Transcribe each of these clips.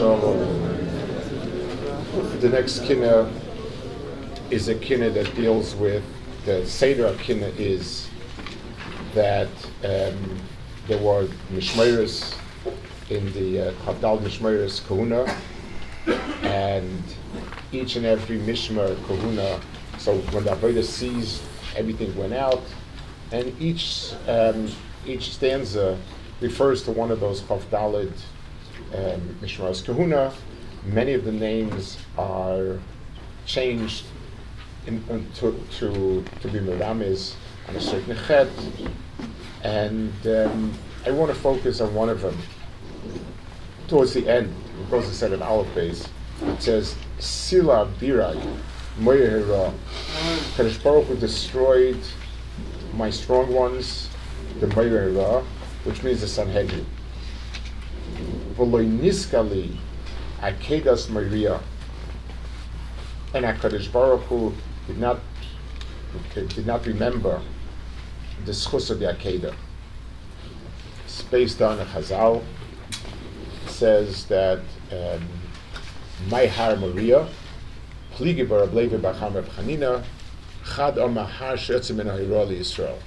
Shalom. The next kinna is a kinna that deals with the Seder kinna is that um, there were mishmeres in the uh, Chavdal mishmeres kahuna, and each and every mishmer kahuna. So when the Avodah sees everything went out, and each um, each stanza refers to one of those Chavdalid um, Mishmaras Kahuna. Many of the names are changed in, in, to, to, to be Miramis on a certain chet, and um, I want to focus on one of them. Towards the end, it goes set an olive base. It says, Sila Birai, Moyehira, Kadosh Baruch Hu destroyed my strong ones, the Moyehira, which means the Sanhedrin. V'loy niskali akedas Moriah, and Hakadosh Baruch Hu did not did not remember the schus of the Akedah. It's based on a Chazal. Says that um, Moriah, pligi bar ableve bacham Reb chad or mahar Yisrael.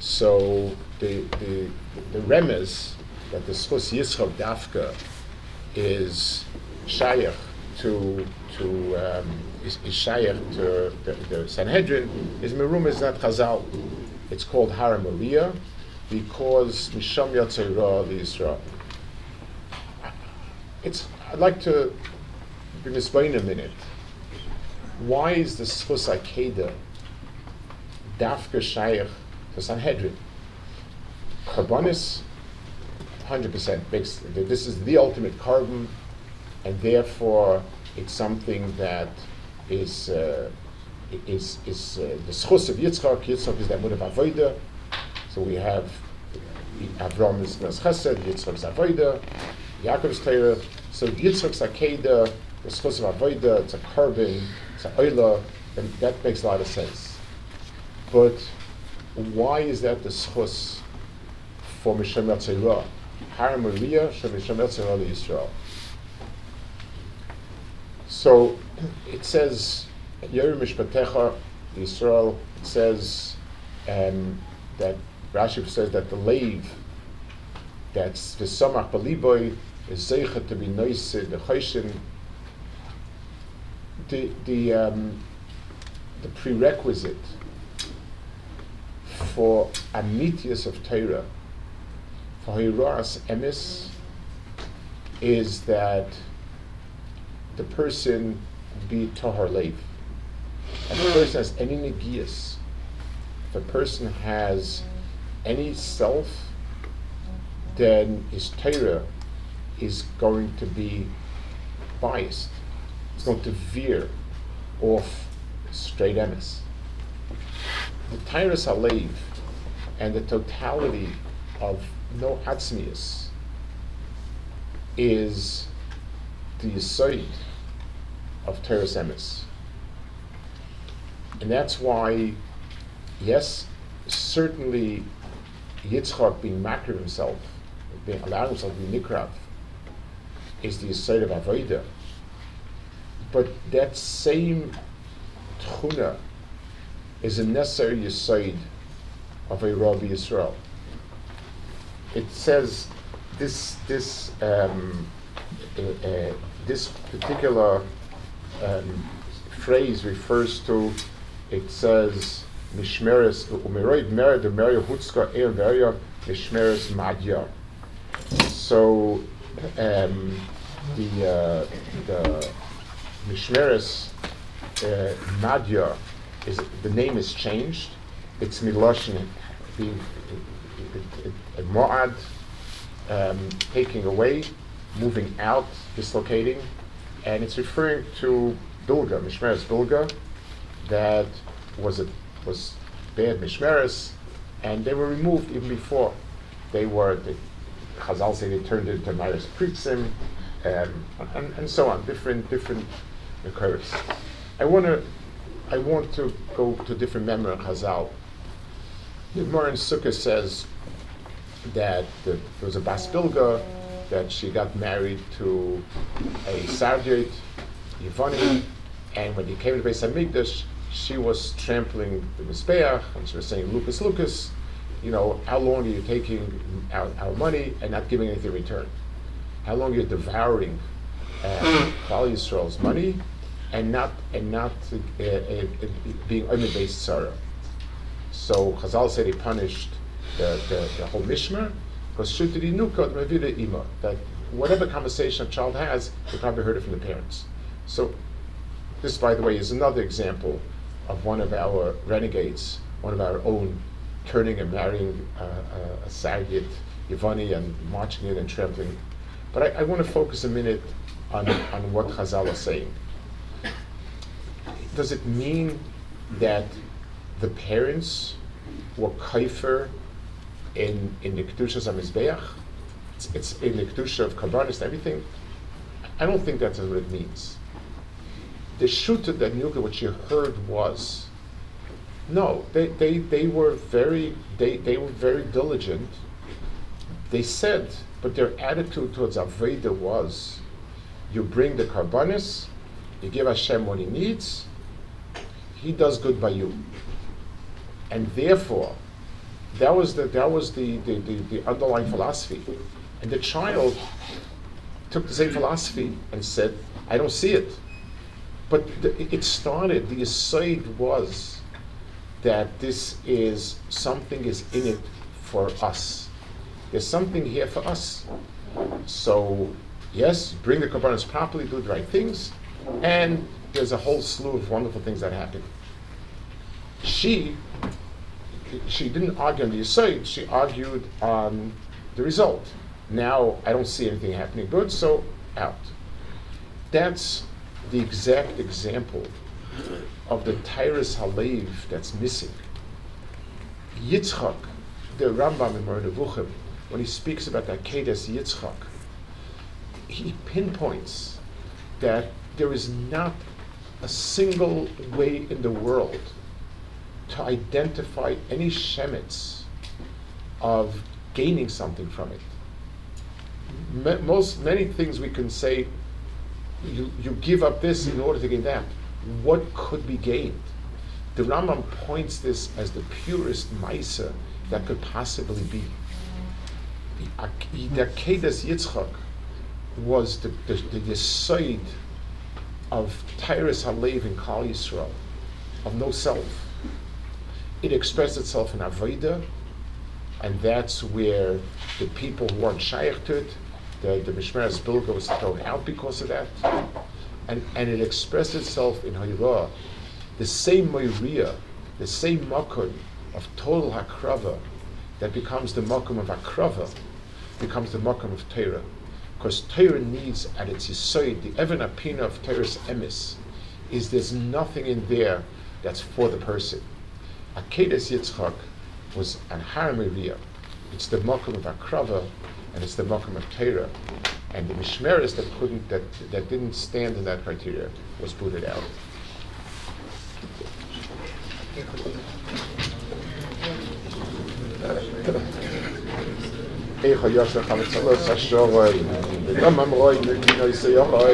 So the the the remes that the schus Yitzchak Dafka is shayach to to um, is, is shayach to the, the Sanhedrin is merum is not Chazal. It's called Har HaMoriah because Misham Yatzayra Yisrael. It's I'd like to be misplain a minute. Why is the schus Akeda Dafka shayach to Sanhedrin? Karbonis 100% makes this is the ultimate carbon, and therefore it's something that is uh, is is uh, the schus of Yitzchak. Yitzchak is the amud of avoda. So we have Avram is Mes Chesed, Yitzchak's avoda, Yaakov's Torah. So Yitzchak's akeda, the schus of avoda. It's a carbon, it's an oila, and that makes a lot of sense. But why is that the schus for Mishem Yatzirah? Har Moriah Shem Yisrael. So it says Yer Mishpatecha Yisrael. Says um, that Rashi says that the lave that's the samach baliboy is zeicha to be nice the chayshin. The the um, the prerequisite for amitius of Torah for Hiras emis is that the person be Tahar Lev. And the person has any negias, if a person has any self, then his Torah is going to be biased. It's going to veer off straight emes. The Tyrus Alev and the totality of no atzmius is the yisoid of teres emes. And that's why, yes, certainly Yitzchak being makir himself, being allowing himself to be nikrav, is the yisoid of avodah. But that same tchuna is a necessary yisoid of a Rabbi Yisrael it says this this um, uh, uh, this particular um, phrase refers to it says mishmeres umeroid mer de mer hutzka er veria mishmeres madya. So um, the uh, the mishmeres uh, madya is the name is changed. It's miloshin being a Mo'ad, um, taking away, moving out, dislocating, and it's referring to Bilga, Mishmeres Bilga, that was a, was bad Mishmeres, and they were removed even before. They were, the Chazal say they turned into Myers Pritzim, um, and, and so on, different different occurrences. I want to I want to go to different memory of Chazal. The Gemara in Sukkah says that the, there was a Bas Bilga that she got married to a Sargit, Yavan, and when he came to Beis Hamikdash, she was trampling the Mizbeach, and she was saying, Lucas, Lucas, you know, how long are you taking our, our money and not giving anything in return? How long are you devouring uh, Yisrael's money and not and not uh, uh, uh being based sorrow? So Chazal said he punished the, the, the whole mishmer because that whatever conversation a child has, they probably heard it from the parents. So this, by the way, is another example of one of our renegades, one of our own turning and marrying uh, uh, a Sagyit, Yavan, and marching in and trampling. But I, I want to focus a minute on, on what Chazal is saying. Does it mean that the parents were kaifer in, in the Kedusha of Mizbeach? It's, it's in the Kedusha of Karbanis and everything? I don't think that's what it means. The shooter that Nilka, what you heard was no, they, they, they were very they, they were very diligent. They said, but their attitude towards Aveda was you bring the karbanis, you give Hashem what he needs, he does good by you. And therefore, that was the that was the, the, the, the underlying philosophy. And the child took the same philosophy and said, I don't see it. But the, it started, the aside was that this is something is in it for us. There's something here for us. So, yes, bring the korbanos properly, do the right things, and there's a whole slew of wonderful things that happen. She, she didn't argue on the aside, she argued on the result. Now I don't see anything happening good, so out. That's the exact example of the Tyrus Halev that's missing. Yitzchak, the Rambam in Moreh when he speaks about the Akedas Yitzchak, he pinpoints that there is not a single way in the world to identify any Shemitz of gaining something from it. most many things we can say, you, you give up this in order to gain that what could be gained. The Rambam points this as the purest Maisa that could possibly be. The Akedas Yitzchak was the, the, the of Tyrus Halev in Kal Yisrael, of no self. It expressed itself in Avodah, and that's where the people who weren't shaykh to it, the, the Mishmeres Bilga was thrown out because of that and, and it expressed itself in Hayrah, the same Moiriya, the same Makkah of total Hakrava that becomes the Makkah of Hakrava, becomes the Makkah of Torah. Because Torah needs at its Yisoid, the Evan Apina of Torah's emis, is there's nothing in there that's for the person. Akedes Yitzchak was an Haramiriya. It's the Makkah of Akrava and it's the Makkah of Torah and the mishmeres that couldn't that that didn't stand in that criteria was booted out. איך